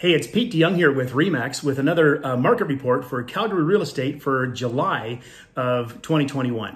Hey, it's Pete De Jong here with Remax with another uh, market report for Calgary real estate for July of 2021.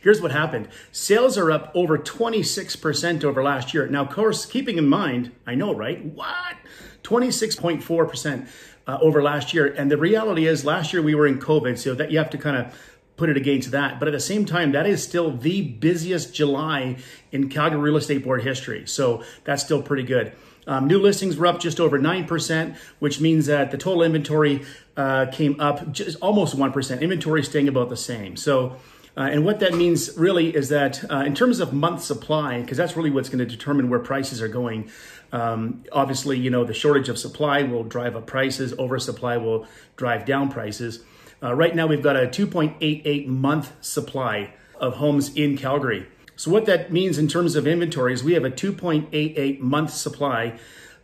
Here's what happened. Sales are up over 26% over last year. Now, of course, keeping in mind, I know, right? What? 26.4% uh, over last year. And the reality is last year we were in COVID, so that you have to kind of put it against that. But at the same time, that is still the busiest July in Calgary Real Estate Board history. So that's still pretty good. Um, new listings were up just over 9%, which means that the total inventory uh, came up just almost 1%. Inventory staying about the same. So, uh, and what that means really is that uh, in terms of month supply, because that's really what's going to determine where prices are going. Um, obviously, you know, the shortage of supply will drive up prices. Oversupply will drive down prices. Uh, right now, we've got a 2.88 month supply of homes in Calgary. So what that means in terms of inventory is we have a 2.88 month supply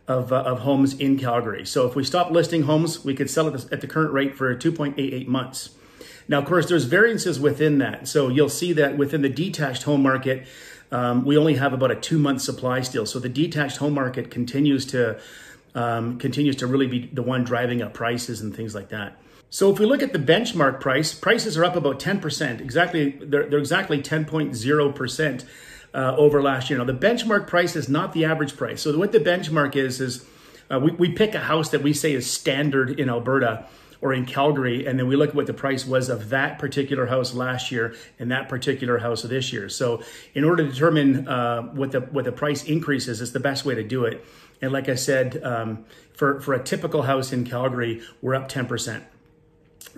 of, uh, of homes in Calgary. So if we stop listing homes, we could sell it at the current rate for 2.88 months. Now, of course, there's variances within that. So you'll see that within the detached home market, um, we only have about a two month supply still. So the detached home market continues to um, continues to really be the one driving up prices and things like that. So if we look at the benchmark price, prices are up about 10%. Exactly, they're, they're exactly 10.0% uh, over last year. Now the benchmark price is not the average price. So what the benchmark is is uh, we, we pick a house that we say is standard in Alberta or in Calgary, and then we look at what the price was of that particular house last year and that particular house this year. So in order to determine uh, what the what the price increase is, it's the best way to do it. And like I said, um, for for a typical house in Calgary, we're up ten percent.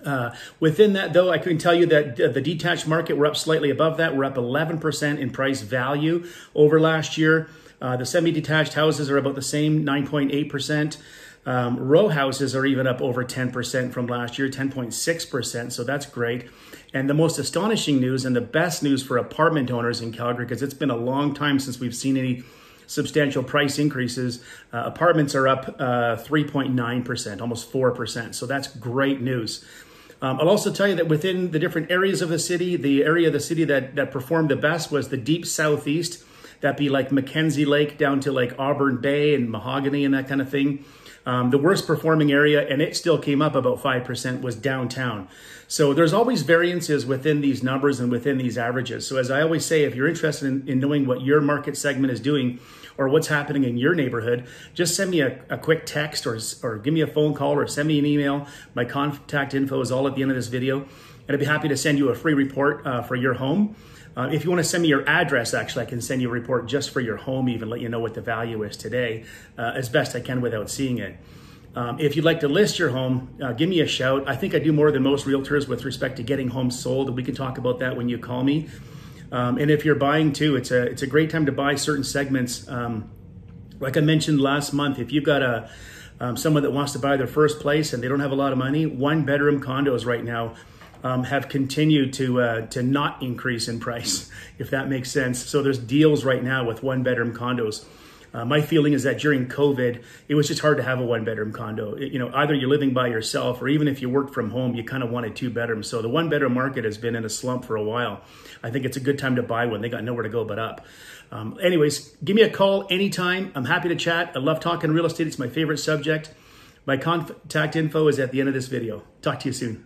Uh, within that, though, I can tell you that the detached market, we're up slightly above that. We're up 11% in price value over last year. Uh, the semi-detached houses are about the same, 9.8%. Um, row houses are even up over 10% from last year, 10.6%. So that's great. And the most astonishing news and the best news for apartment owners in Calgary, because it's been a long time since we've seen any substantial price increases. Uh, apartments are up 3.9%, uh, almost 4%. So that's great news. Um, I'll also tell you that within the different areas of the city, the area of the city that, that performed the best was the deep southeast. That'd be like McKenzie Lake down to like Auburn Bay and Mahogany and that kind of thing. Um, the worst performing area, and it still came up about 5%, was downtown. So there's always variances within these numbers and within these averages. So as I always say, if you're interested in, in knowing what your market segment is doing or what's happening in your neighborhood, just send me a, a quick text or, or give me a phone call or send me an email. My contact info is all at the end of this video. And I'd be happy to send you a free report uh, for your home. Uh, if you want to send me your address, actually, I can send you a report just for your home, even let you know what the value is today, uh, as best I can without seeing it. Um, if you'd like to list your home, uh, give me a shout. I think I do more than most realtors with respect to getting homes sold. We can talk about that when you call me. Um, and if you're buying too, it's a it's a great time to buy certain segments. Um, like I mentioned last month, if you've got a um, someone that wants to buy their first place and they don't have a lot of money, one bedroom condos right now um, have continued to uh, to not increase in price, if that makes sense. So there's deals right now with one bedroom condos. Uh, my feeling is that during COVID, it was just hard to have a one bedroom condo. It, you know, either you're living by yourself or even if you work from home, you kind of wanted two bedrooms. So the one bedroom market has been in a slump for a while. I think it's a good time to buy one. They got nowhere to go but up. Um, anyways, give me a call anytime. I'm happy to chat. I love talking real estate. It's my favorite subject. My contact info is at the end of this video. Talk to you soon.